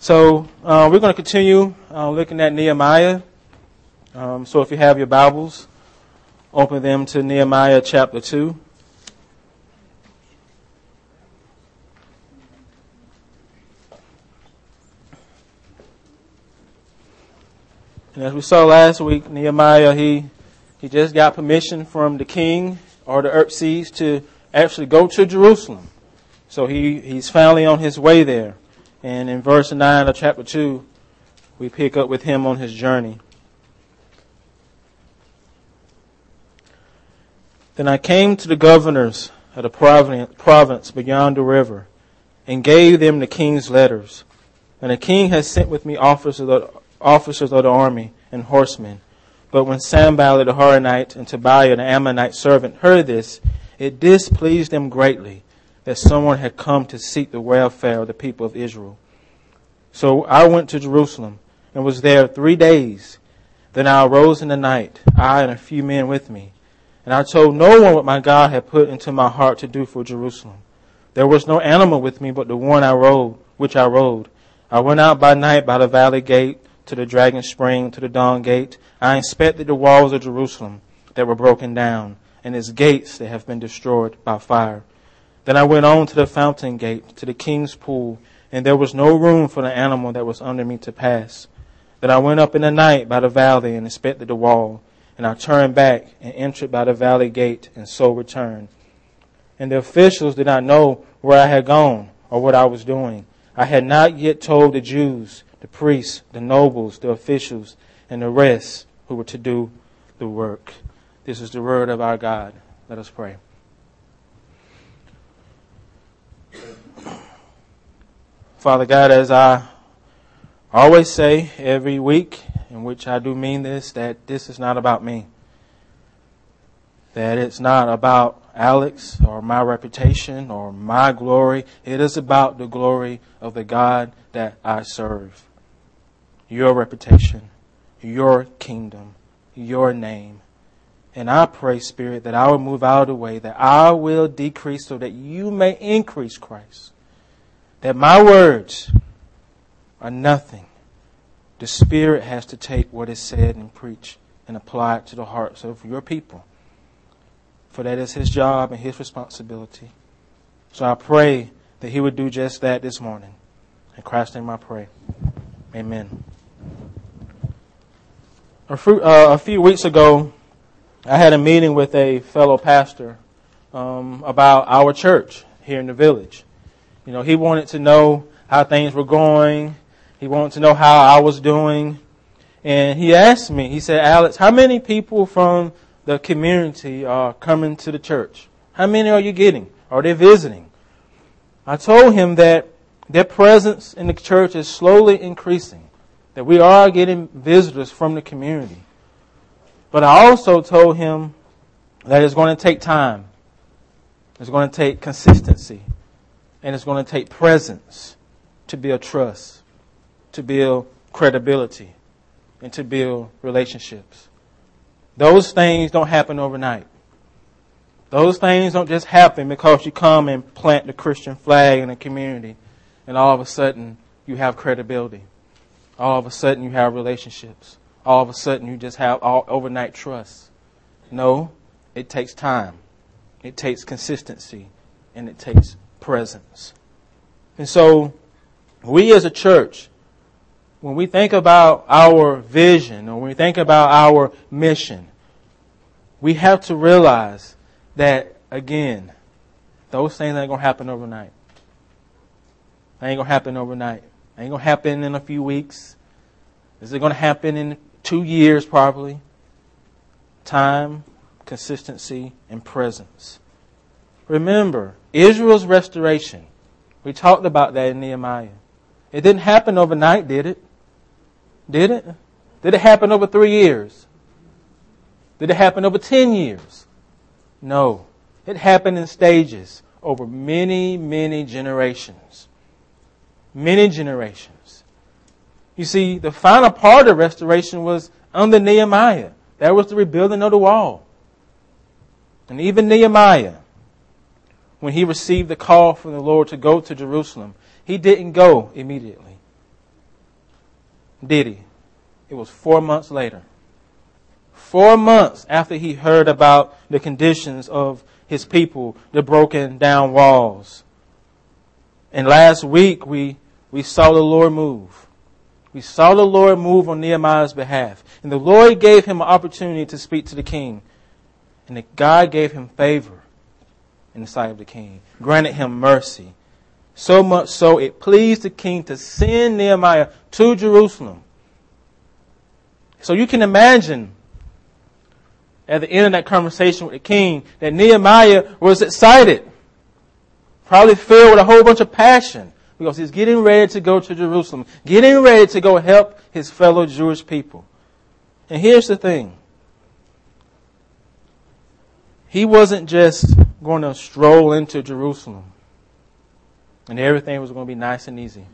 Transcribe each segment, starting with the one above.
So uh, we're going to continue uh, looking at Nehemiah. Um, so if you have your Bibles, open them to Nehemiah chapter 2. And as we saw last week, Nehemiah, he, he just got permission from the king Artaxerxes to actually go to Jerusalem. So he, he's finally on his way there. And in verse 9 of chapter 2, we pick up with him on his journey. Then I came to the governors of the province beyond the river and gave them the king's letters. And the king has sent with me officers of the, army and horsemen. But when Sanballat the Horonite and Tobiah the Ammonite servant heard this, it displeased them greatly that someone had come to seek the welfare of the people of Israel. So I went to Jerusalem and was there three days. Then I arose in the night, I and a few men with me. And I told no one what my God had put into my heart to do for Jerusalem. There was no animal with me but the one I rode, which I rode. I went out by night by the valley gate to the dragon spring to the dawn gate. I inspected the walls of Jerusalem that were broken down and its gates that have been destroyed by fire. Then I went on to the fountain gate, to the king's pool, and there was no room for the animal that was under me to pass. Then I went up in the night by the valley and inspected the wall, and I turned back and entered by the valley gate, and so returned. And the officials did not know where I had gone or what I was doing. I had not yet told the Jews, the priests, the nobles, the officials, and the rest who were to do the work. This is the word of our God. Let us pray. Father God, as I always say every week, in which I do mean this, that this is not about me. That it's not about Alex or my reputation or my glory. It is about the glory of the God that I serve. Your reputation, your kingdom, your name. And I pray, Spirit, that I will move out of the way, that I will decrease so that you may increase Christ that my words are nothing. The Spirit has to take what is said and preach and apply it to the hearts of your people. For that is His job and His responsibility. So I pray that He would do just that this morning. In Christ's name I pray. Amen. A few, uh, a few weeks ago, I had a meeting with a fellow pastor um, about our church here in the village. You know, he wanted to know how things were going. He wanted to know how I was doing. And he asked me, he said, Alex, how many people from the community are coming to the church? How many are you getting? Are they visiting? I told him that their presence in the church is slowly increasing, that we are getting visitors from the community. But I also told him that it's going to take time. It's going to take consistency. And it's going to take presence to build trust, to build credibility, and to build relationships. Those things don't happen overnight. Those things don't just happen because you come and plant the Christian flag in a community and all of a sudden you have credibility. All of a sudden you have relationships. All of a sudden you just have all overnight trust. No, it takes time. It takes consistency and it takes presence. And so, we as a church, when we think about our vision or when we think about our mission, we have to realize that, again, those things ain't going to happen overnight. They ain't going to happen overnight. They ain't going to happen in a few weeks. Is it going to happen in two years probably? Time, consistency, and presence. Remember, Israel's restoration. We talked about that in Nehemiah. It didn't happen overnight, did it? Did it? Did it happen over three years? Did it happen over ten years? No. It happened in stages over many, many generations. Many generations. You see, the final part of restoration was under Nehemiah. That was the rebuilding of the wall. And even Nehemiah, when he received the call from the Lord to go to Jerusalem, he didn't go immediately. did he? It was four months later. Four months after he heard about the conditions of his people, the broken down walls. And last week we, we saw the Lord move. We saw the Lord move on Nehemiah's behalf. And the Lord gave him an opportunity to speak to the king. And God gave him favor in the sight of the king, granted him mercy. So much so it pleased the king to send Nehemiah to Jerusalem. So you can imagine at the end of that conversation with the king that Nehemiah was excited, probably filled with a whole bunch of passion because he's getting ready to go to Jerusalem, getting ready to go help his fellow Jewish people. And here's the thing. He wasn't just going to stroll into Jerusalem and everything was going to be nice and easy.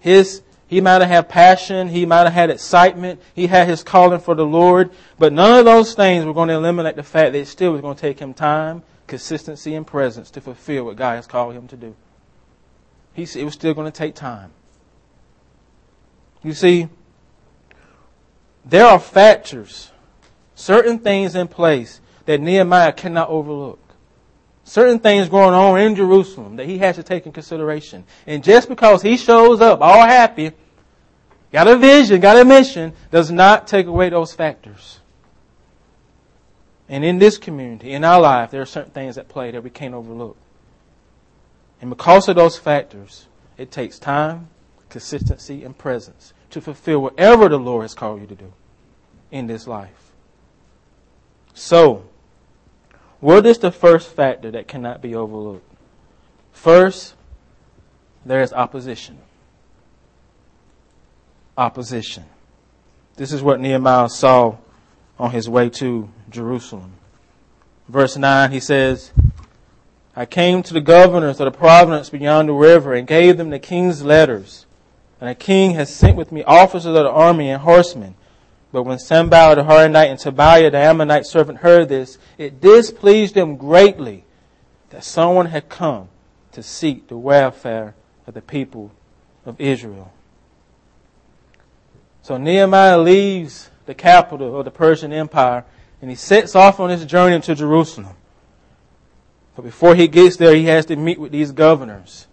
His, he might have had passion, he might have had excitement, he had his calling for the Lord, but none of those things were going to eliminate the fact that it still was going to take him time, consistency, and presence to fulfill what God has called him to do. He, it was still going to take time. You see, there are factors, certain things in place that Nehemiah cannot overlook. Certain things going on in Jerusalem that he has to take in consideration. And just because he shows up all happy, got a vision, got a mission, does not take away those factors. And in this community, in our life, there are certain things at play that we can't overlook. And because of those factors, it takes time, consistency, and presence to fulfill whatever the Lord has called you to do in this life. So, what is the first factor that cannot be overlooked? First, there is opposition. Opposition. This is what Nehemiah saw on his way to Jerusalem. Verse 9, he says, I came to the governors of the province beyond the river and gave them the king's letters. And the king has sent with me officers of the army and horsemen. But when Sanballat the Horonite and Tobiah the Ammonite servant heard this, it displeased them greatly that someone had come to seek the welfare of the people of Israel. So Nehemiah leaves the capital of the Persian Empire and he sets off on his journey to Jerusalem. But before he gets there, he has to meet with these governors.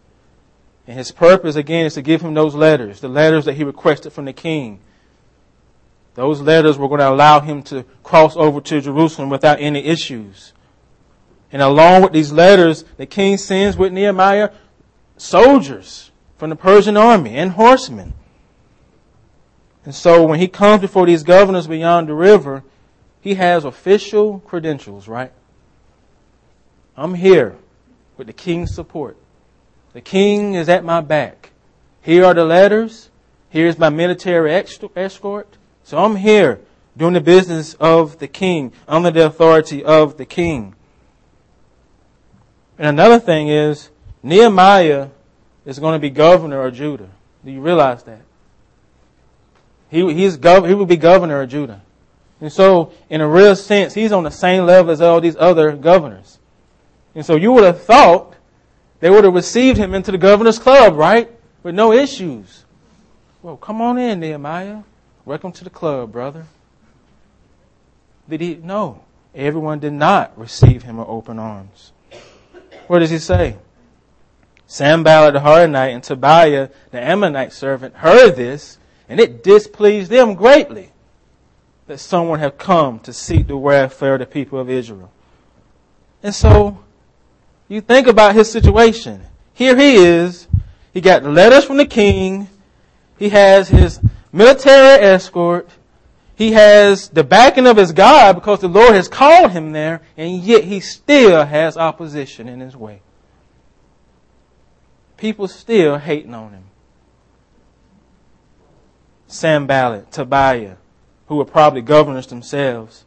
And his purpose, again, is to give him those letters, the letters that he requested from the king those letters were going to allow him to cross over to Jerusalem without any issues. And along with these letters, the king sends with Nehemiah soldiers from the Persian army and horsemen. And so when he comes before these governors beyond the river, he has official credentials, right? I'm here with the king's support. The king is at my back. Here are the letters. Here's my military escort. So I'm here doing the business of the king, under the authority of the king. And another thing is, Nehemiah is going to be governor of Judah. Do you realize that? He, he's gov- he will be governor of Judah. And so, in a real sense, he's on the same level as all these other governors. And so you would have thought they would have received him into the governor's club, right? With no issues. Well, come on in, Nehemiah. Welcome to the club, brother. Did he? No. Everyone did not receive him with open arms. What does he say? Sanballat the Horonite and Tobiah the Ammonite servant heard this, and it displeased them greatly that someone had come to seek the welfare of the people of Israel. And so, you think about his situation. Here he is. He got letters from the king. He has his military escort. He has the backing of his God because the Lord has called him there, and yet he still has opposition in his way. People still hating on him. Sanballat, Tobiah, who were probably governors themselves.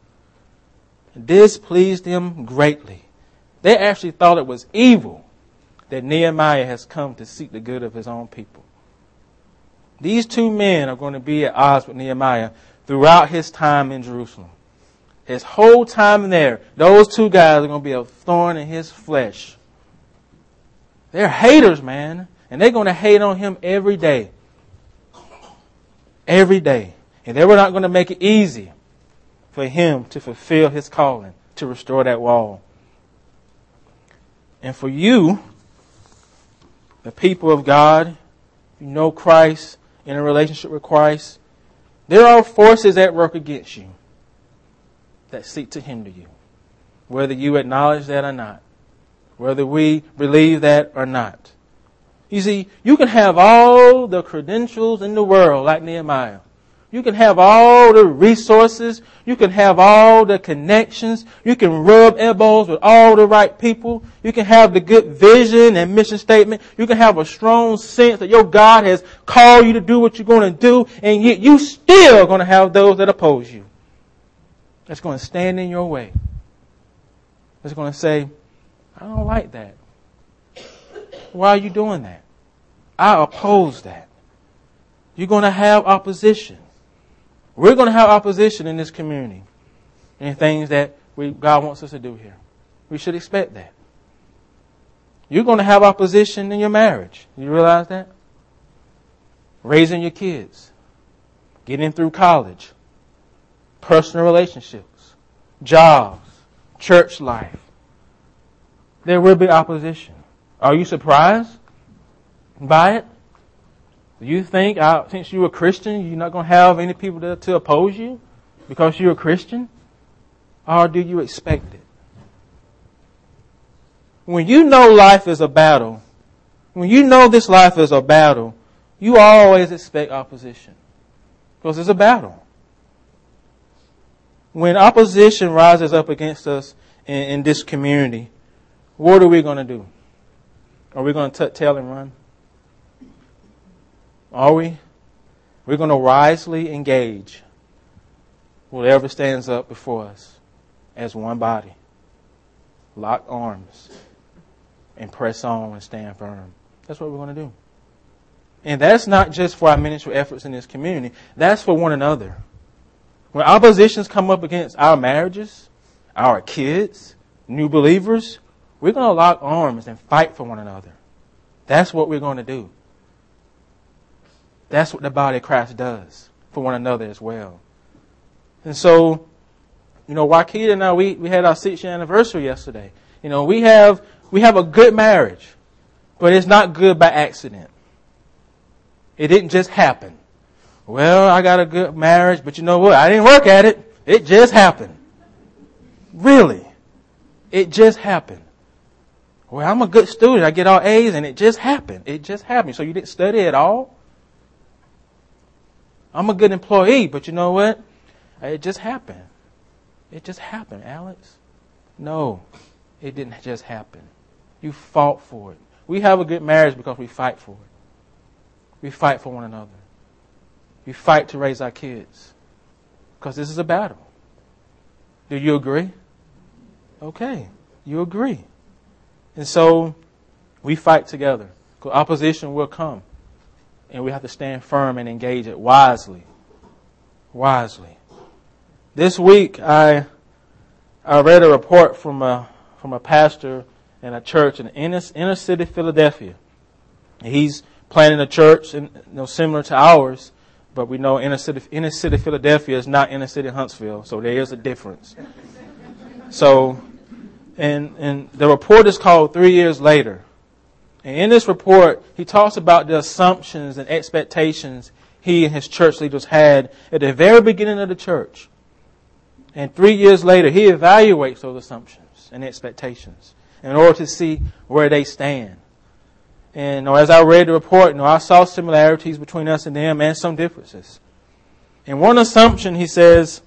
This pleased them greatly. They actually thought it was evil that Nehemiah has come to seek the good of his own people. These two men are going to be at odds with Nehemiah throughout his time in Jerusalem. His whole time there, those two guys are going to be a thorn in his flesh. They're haters, man. And they're going to hate on him every day. every day. And they were not going to make it easy for him to fulfill his calling to restore that wall. And for you, the people of God, you know Christ, in a relationship with Christ, there are forces at work against you that seek to hinder you, whether you acknowledge that or not, whether we believe that or not. You see, you can have all the credentials in the world like Nehemiah. You can have all the resources. You can have all the connections. You can rub elbows with all the right people. You can have the good vision and mission statement. You can have a strong sense that your God has called you to do what you're going to do, and yet you still going to have those that oppose you. That's going to stand in your way. That's going to say, I don't like that. Why are you doing that? I oppose that. You're going to have opposition. We're going to have opposition in this community in things that we, God wants us to do here. We should expect that. You're going to have opposition in your marriage. You realize that? Raising your kids, getting through college, personal relationships, jobs, church life. There will be opposition. Are you surprised by it? Do you think uh, since you're a Christian, you're not going to have any people to, to oppose you because you're a Christian? Or do you expect it? When you know life is a battle, when you know this life is a battle, you always expect opposition. Because it's a battle. When opposition rises up against us in, in this community, what are we going to do? Are we going to tail and run? Are we? We're going to wisely engage whatever stands up before us as one body. Lock arms and press on and stand firm. That's what we're going to do. And that's not just for our ministry efforts in this community. That's for one another. When oppositions come up against our marriages, our kids, new believers, we're going to lock arms and fight for one another. That's what we're going to do. That's what the body of Christ does for one another as well. And so, you know, Wakita and I, we, we had our six year anniversary yesterday. You know, we have, we have a good marriage, but it's not good by accident. It didn't just happen. Well, I got a good marriage, but you know what? I didn't work at it. It just happened. Really. It just happened. Well, I'm a good student. I get all A's and it just happened. It just happened. So you didn't study at all? I'm a good employee, but you know what? It just happened. It just happened, Alex. No, it didn't just happen. You fought for it. We have a good marriage because we fight for it. We fight for one another. We fight to raise our kids. Because this is a battle. Do you agree? Okay, you agree. And so we fight together. Opposition will come and we have to stand firm and engage it wisely. Wisely. This week, I I read a report from a from a pastor in a church in inner, inner city Philadelphia. He's planning a church in, you know, similar to ours, but we know inner city inner city Philadelphia is not inner city Huntsville, so there is a difference. so, and and the report is called Three Years Later. And in this report, he talks about the assumptions and expectations he and his church leaders had at the very beginning of the church. And three years later, he evaluates those assumptions and expectations in order to see where they stand. And you know, as I read the report, you know, I saw similarities between us and them and some differences. And one assumption he says,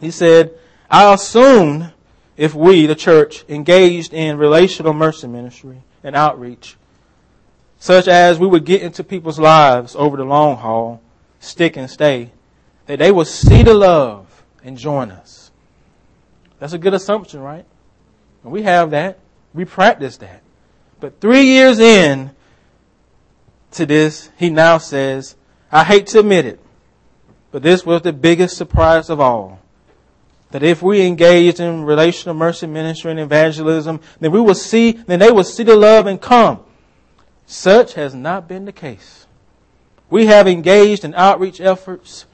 he said, I assumed if we, the church, engaged in relational mercy ministry, and outreach, such as we would get into people's lives over the long haul, stick and stay, that they will see the love and join us. That's a good assumption, right? And we have that. We practice that. But three years in to this, he now says, I hate to admit it, but this was the biggest surprise of all that if we engage in relational mercy ministry and evangelism, then we will see, then they will see the love and come. Such has not been the case. We have engaged in outreach efforts,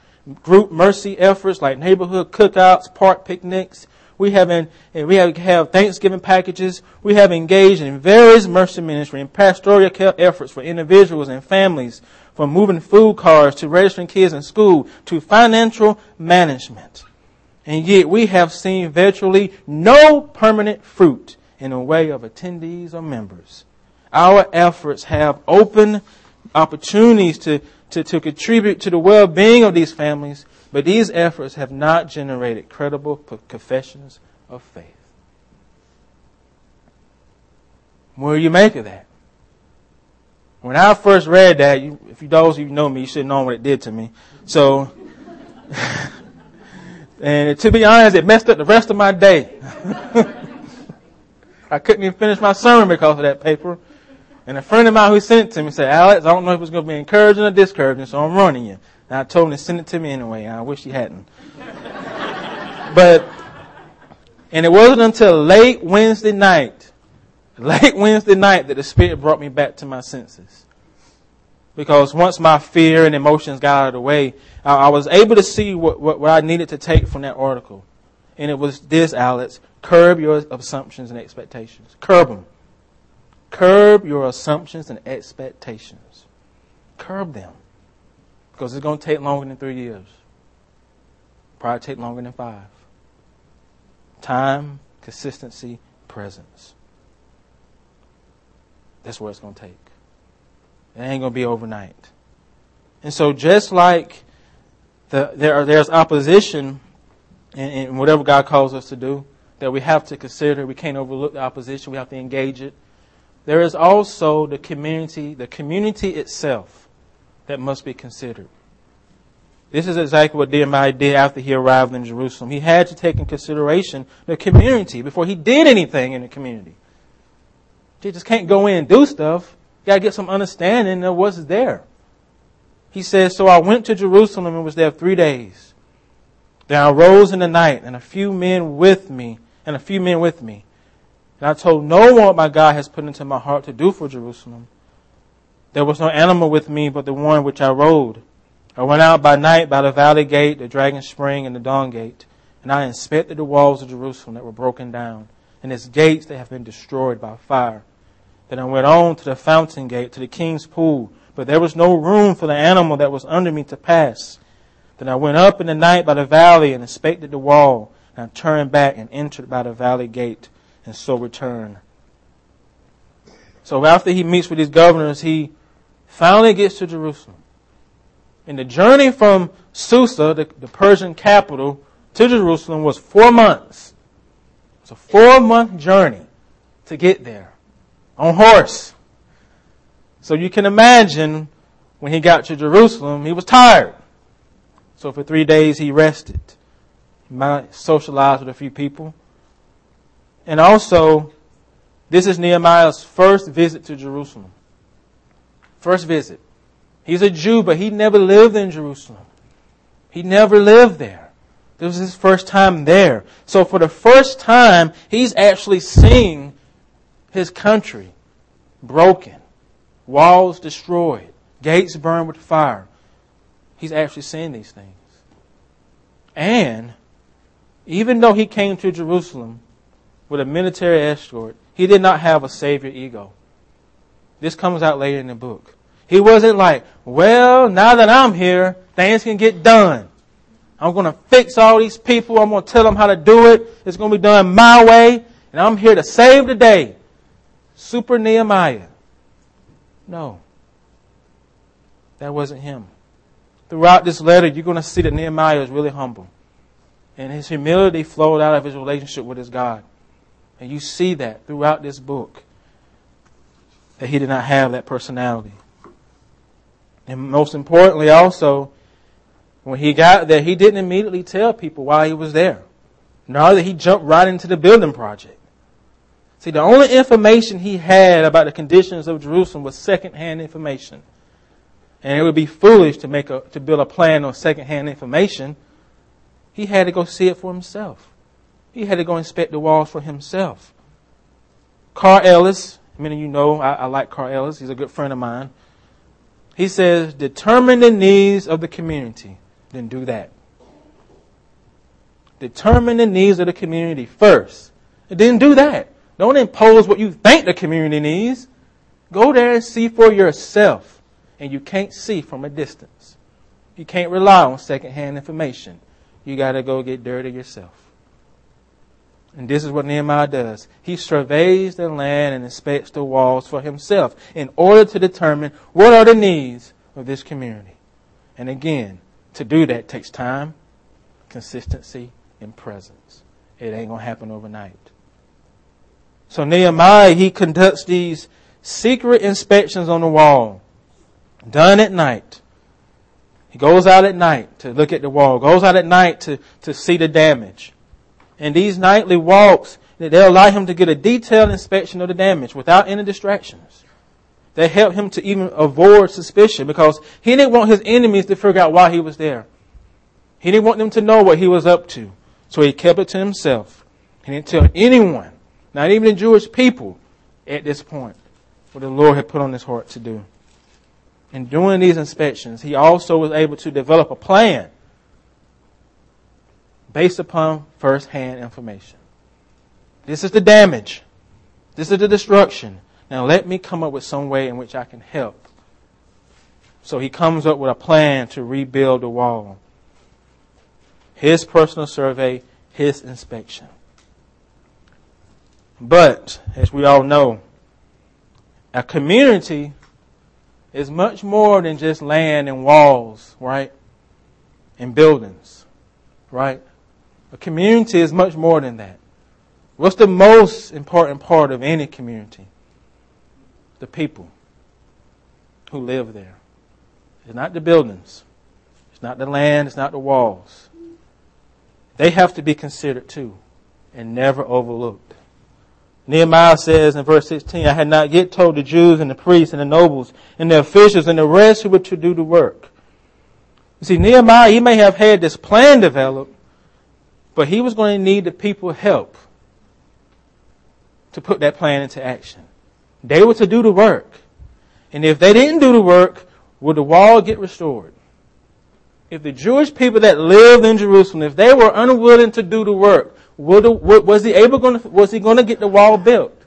group mercy efforts like neighborhood cookouts, park picnics. We have, we have, have Thanksgiving packages. We have engaged in various mercy ministry and pastoral care efforts for individuals and families, from moving food cars to registering kids in school to financial management. And yet we have seen virtually no permanent fruit in the way of attendees or members. Our efforts have opened opportunities to, to, to contribute to the well-being of these families, but these efforts have not generated credible confessions of faith. What do you make of that? When I first read that, you, if you those of you know me, you should known what it did to me. So, And to be honest, it messed up the rest of my day. I couldn't even finish my sermon because of that paper. And a friend of mine who sent it to me said, Alex, I don't know if it's going to be encouraging or discouraging, so I'm running you. And I told him to send it to me anyway, and I wish he hadn't. but, and it wasn't until late Wednesday night, late Wednesday night that the Spirit brought me back to my senses. Because once my fear and emotions got out of the way, I was able to see what, what, what I needed to take from that article. And it was this, Alex, curb your assumptions and expectations. Curb them. Curb your assumptions and expectations. Curb them. Because it's going to take longer than three years. Probably take longer than five. Time, consistency, presence. That's what it's going to take. It ain't going to be overnight. And so just like the, there there's opposition in, in whatever God calls us to do that we have to consider. We can't overlook the opposition. We have to engage it. There is also the community, the community itself that must be considered. This is exactly what Nehemiah did after he arrived in Jerusalem. He had to take in consideration the community before he did anything in the community. He just can't go in and do stuff. You gotta get some understanding of what's there. He says, So I went to Jerusalem and was there three days. Then I rose in the night and a few men with me, and a few men with me. And I told no one what my God has put into my heart to do for Jerusalem. There was no animal with me but the one which I rode. I went out by night by the valley gate, the dragon spring, and the dawn gate, and I inspected the walls of Jerusalem that were broken down, and its gates that have been destroyed by fire. Then I went on to the fountain gate, to the king's pool, but there was no room for the animal that was under me to pass. Then I went up in the night by the valley and inspected the wall, and I turned back and entered by the valley gate, and so returned. So after he meets with his governors, he finally gets to Jerusalem. And the journey from Susa, the, the Persian capital, to Jerusalem was four months. It's a four month journey to get there on horse. So you can imagine when he got to Jerusalem, he was tired. So for three days he rested. He might socialize with a few people. And also, this is Nehemiah's first visit to Jerusalem. First visit. He's a Jew, but he never lived in Jerusalem. He never lived there. This was his first time there. So for the first time, he's actually seeing his country broken walls destroyed, gates burned with fire. He's actually seeing these things. And even though he came to Jerusalem with a military escort, he did not have a savior ego. This comes out later in the book. He wasn't like, well, now that I'm here, things can get done. I'm going to fix all these people. I'm going to tell them how to do it. It's going to be done my way. And I'm here to save the day. Super Nehemiah. No. That wasn't him. Throughout this letter, you're going to see that Nehemiah is really humble. And his humility flowed out of his relationship with his God. And you see that throughout this book. That he did not have that personality. And most importantly, also, when he got there, he didn't immediately tell people why he was there. Did he jumped right into the building project. See, the only information he had about the conditions of Jerusalem was secondhand information. And it would be foolish to make a, to build a plan on secondhand information. He had to go see it for himself. He had to go inspect the walls for himself. Carl Ellis, many of you know I, I like Carl Ellis. He's a good friend of mine. He says, determine the needs of the community, then do that. Determine the needs of the community first, and then do that. Don't impose what you think the community needs. Go there and see for yourself. And you can't see from a distance. You can't rely on secondhand information. You gotta go get dirty yourself. And this is what Nehemiah does. He surveys the land and inspects the walls for himself in order to determine what are the needs of this community. And again, to do that takes time, consistency, and presence. It ain't gonna happen overnight. So Nehemiah, he conducts these secret inspections on the wall, done at night. He goes out at night to look at the wall, goes out at night to, to see the damage. And these nightly walks, they'll allow him to get a detailed inspection of the damage without any distractions. They help him to even avoid suspicion because he didn't want his enemies to figure out why he was there. He didn't want them to know what he was up to. So he kept it to himself. He didn't tell anyone, not even the Jewish people at this point, what the Lord had put on his heart to do. In doing these inspections, he also was able to develop a plan based upon first-hand information. This is the damage. This is the destruction. Now let me come up with some way in which I can help. So he comes up with a plan to rebuild the wall. His personal survey, his inspection. But, as we all know, a community is much more than just land and walls, right? And buildings, right? A community is much more than that. What's the most important part of any community? The people who live there. It's not the buildings. It's not the land. It's not the walls. They have to be considered too and never overlooked. Nehemiah says in verse 16, I had not yet told the Jews and the priests and the nobles and the officials and the rest who were to do the work. You see, Nehemiah, he may have had this plan developed, but he was going to need the people help to put that plan into action. They were to do the work. And if they didn't do the work, would the wall get restored? If the Jewish people that lived in Jerusalem, if they were unwilling to do the work, was he able going to, was he going to get the wall built?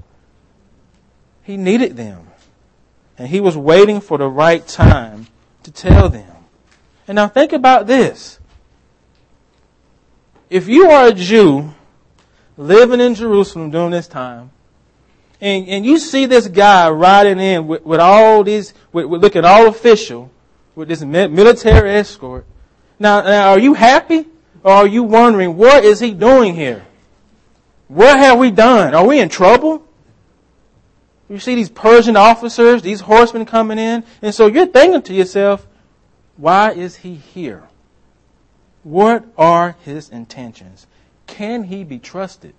He needed them. And he was waiting for the right time to tell them. And now think about this if you are a Jew living in Jerusalem during this time, and, and you see this guy riding in with, with all these, with, with looking all official, with this military escort, now, now are you happy? Or are you wondering, what is he doing here? What have we done? Are we in trouble? You see these Persian officers, these horsemen coming in, and so you're thinking to yourself, why is he here? What are his intentions? Can he be trusted?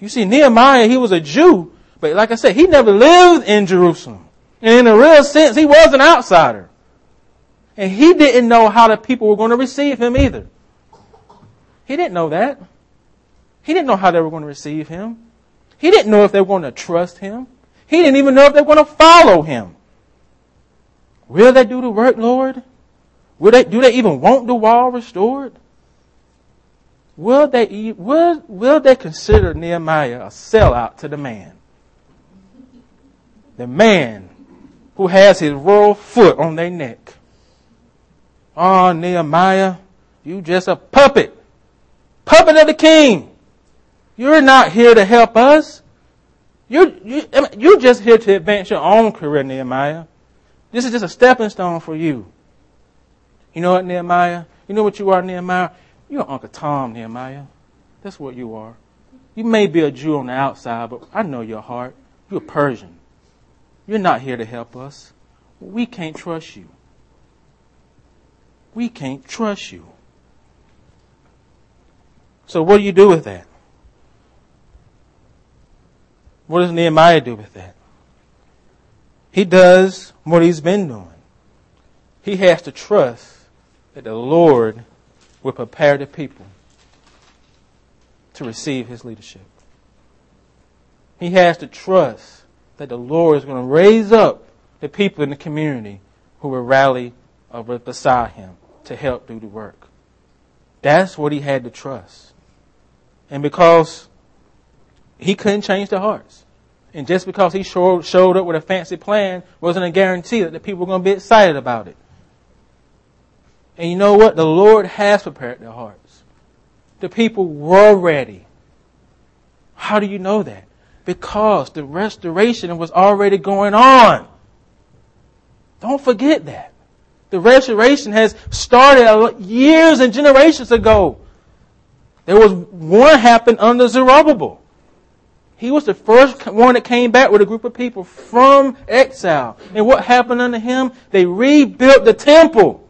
You see, Nehemiah, he was a Jew, but like I said, he never lived in Jerusalem. And in a real sense, he was an outsider. And he didn't know how the people were going to receive him either. He didn't know that. He didn't know how they were going to receive him. He didn't know if they were going to trust him. He didn't even know if they were going to follow him. Will they do the work, Lord? Will they, do they even want the wall restored? Will they, will, will they consider Nehemiah a sellout to the man? The man who has his royal foot on their neck. Oh, Nehemiah, you just a puppet. Puppet of the king. You're not here to help us. You're, you, you're just here to advance your own career, Nehemiah. This is just a stepping stone for you. You know what, Nehemiah? You know what you are, Nehemiah? You're Uncle Tom, Nehemiah. That's what you are. You may be a Jew on the outside, but I know your heart. You're Persian. You're not here to help us. We can't trust you. We can't trust you. So what do you do with that? What does Nehemiah do with that? He does what he's been doing. He has to trust that the Lord will prepare the people to receive his leadership. He has to trust that the Lord is going to raise up the people in the community who will rally beside him to help do the work. That's what he had to trust. And because he couldn't change their hearts. And just because he showed, showed up with a fancy plan wasn't a guarantee that the people were going to be excited about it. And you know what? The Lord has prepared their hearts. The people were ready. How do you know that? Because the restoration was already going on. Don't forget that. The restoration has started years and generations ago. There was one happened under Zerubbabel. He was the first one that came back with a group of people from exile. And what happened under him? They rebuilt the temple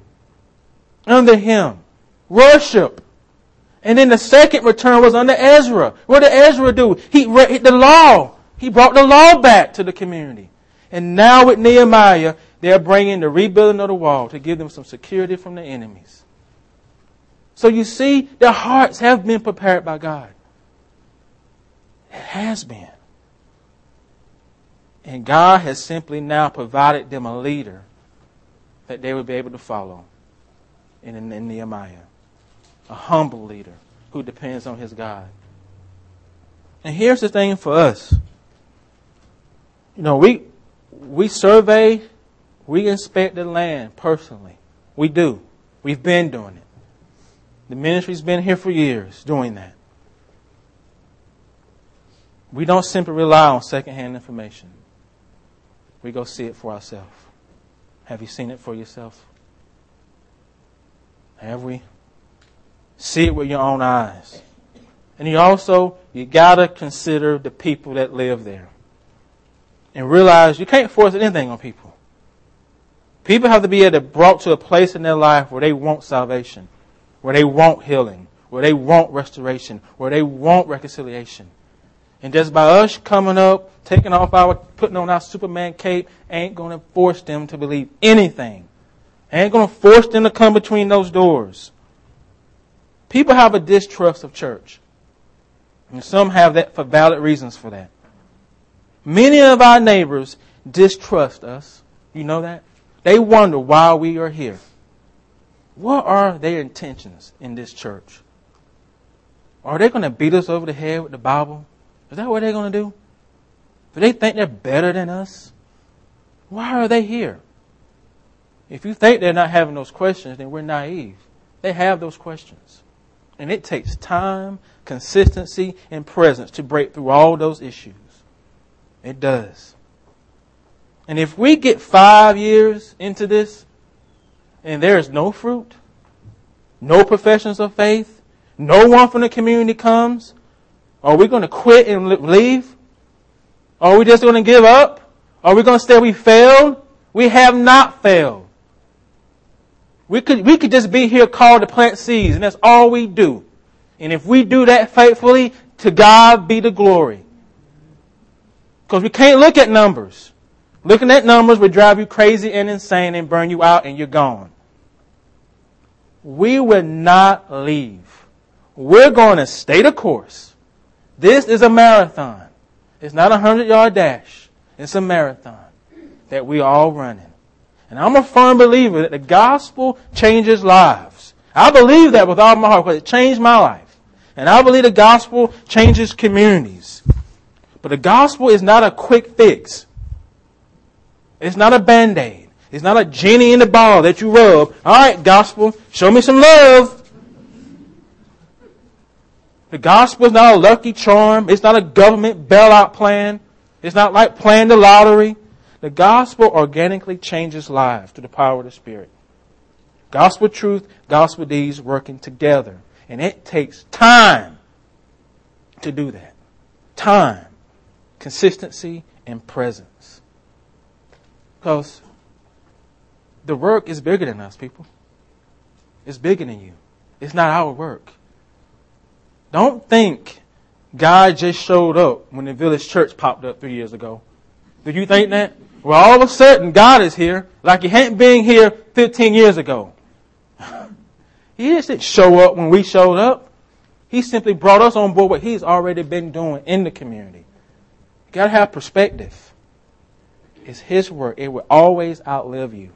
under him. Worship. And then the second return was under Ezra. What did Ezra do? He read the law. He brought the law back to the community. And now with Nehemiah, they're bringing the rebuilding of the wall to give them some security from the enemies. So you see, their hearts have been prepared by God. It has been. And God has simply now provided them a leader that they would be able to follow in, in Nehemiah. A humble leader who depends on his God. And here's the thing for us. You know, we we survey, we inspect the land personally. We do. We've been doing it. The ministry's been here for years doing that. We don't simply rely on secondhand information. We go see it for ourselves. Have you seen it for yourself? Have we? See it with your own eyes. And you also, you gotta consider the people that live there. And realize you can't force anything on people. People have to be able to brought to a place in their life where they want salvation where they want healing, where they want restoration, where they want reconciliation. And just by us coming up, taking off our, putting on our Superman cape, ain't going to force them to believe anything. Ain't going to force them to come between those doors. People have a distrust of church. And some have that for valid reasons for that. Many of our neighbors distrust us. You know that? They wonder why we are here. What are their intentions in this church? Are they going to beat us over the head with the Bible? Is that what they're going to do? Do they think they're better than us? Why are they here? If you think they're not having those questions, then we're naive. They have those questions. And it takes time, consistency, and presence to break through all those issues. It does. And if we get five years into this and there is no fruit, no professions of faith, no one from the community comes, are we going to quit and leave? Are we just going to give up? Are we going to say we failed? We have not failed. We could, we could just be here called to plant seeds, and that's all we do. And if we do that faithfully, to God be the glory. Because we can't look at numbers. Looking at numbers would drive you crazy and insane and burn you out and you're gone we will not leave. We're going to stay the course. This is a marathon. It's not a hundred yard dash. It's a marathon that we all running. And I'm a firm believer that the gospel changes lives. I believe that with all my heart because it changed my life. And I believe the gospel changes communities. But the gospel is not a quick fix. It's not a band-aid. It's not a genie in the ball that you rub. All right, gospel, show me some love. The gospel is not a lucky charm. It's not a government bailout plan. It's not like playing the lottery. The gospel organically changes lives through the power of the Spirit. Gospel truth, gospel deeds working together. And it takes time to do that. Time, consistency, and presence. Because the work is bigger than us, people. It's bigger than you. It's not our work. Don't think God just showed up when the village church popped up three years ago. Do you think that? Well, all of a sudden, God is here like he hadn't been here 15 years ago. he didn't show up when we showed up. He simply brought us on board what he's already been doing in the community. You gotta have perspective. It's his work. It will always outlive you.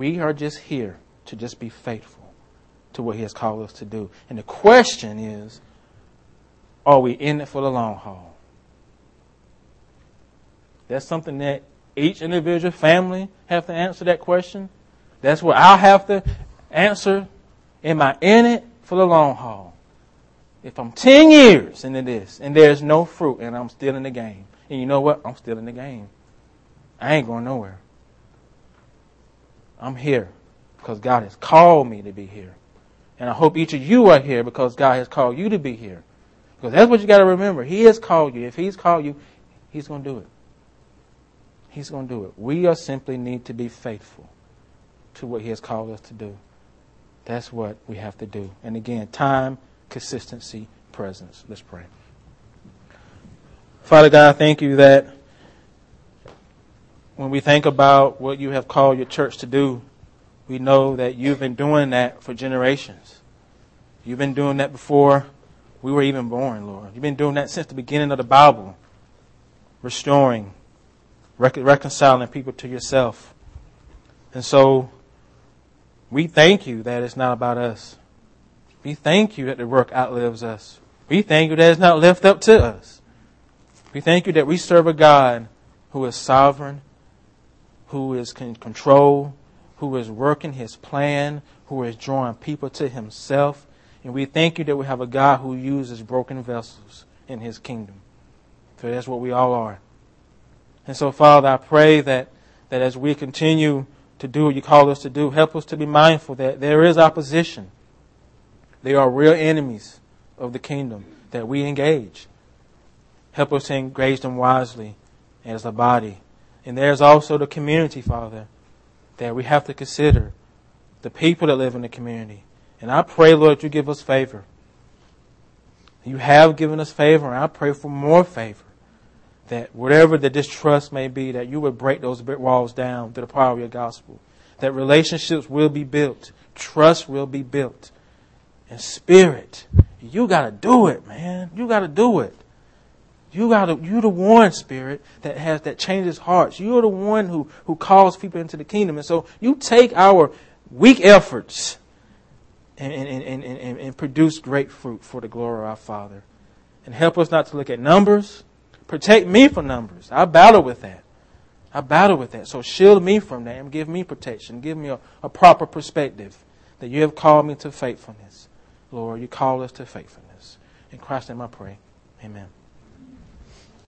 We are just here to just be faithful to what He has called us to do. And the question is, are we in it for the long haul? That's something that each individual family have to answer that question. That's what I'll have to answer. Am I in it for the long haul? If I'm 10 years into this and there's no fruit and I'm still in the game, and you know what? I'm still in the game. I ain't going nowhere. I'm here because God has called me to be here. And I hope each of you are here because God has called you to be here. Because that's what you got to remember. He has called you. If He's called you, He's going to do it. He's going to do it. We are simply need to be faithful to what He has called us to do. That's what we have to do. And again, time, consistency, presence. Let's pray. Father God, thank you that when we think about what you have called your church to do, we know that you've been doing that for generations. You've been doing that before we were even born, Lord. You've been doing that since the beginning of the Bible, restoring, reconciling people to yourself. And so we thank you that it's not about us. We thank you that the work outlives us. We thank you that it's not left up to us. We thank you that we serve a God who is sovereign, who is in control, who is working his plan, who is drawing people to himself. And we thank you that we have a God who uses broken vessels in his kingdom. So that's what we all are. And so, Father, I pray that, that as we continue to do what you call us to do, help us to be mindful that there is opposition. They are real enemies of the kingdom that we engage. Help us to engage them wisely as a body. And there's also the community, Father, that we have to consider. The people that live in the community. And I pray, Lord, you give us favor. You have given us favor, and I pray for more favor that whatever the distrust may be, that you would break those walls down through the power of your gospel. That relationships will be built, trust will be built, and spirit. You got to do it, man. You got to do it. You got to. You're the one spirit that has that changes hearts. You're the one who who calls people into the kingdom, and so you take our weak efforts and and, and, and, and produce great fruit for the glory of our Father, and help us not to look at numbers Protect me from numbers. I battle with that. I battle with that. So shield me from that and give me protection. Give me a, a proper perspective that you have called me to faithfulness. Lord, you call us to faithfulness. In Christ's name I pray. Amen.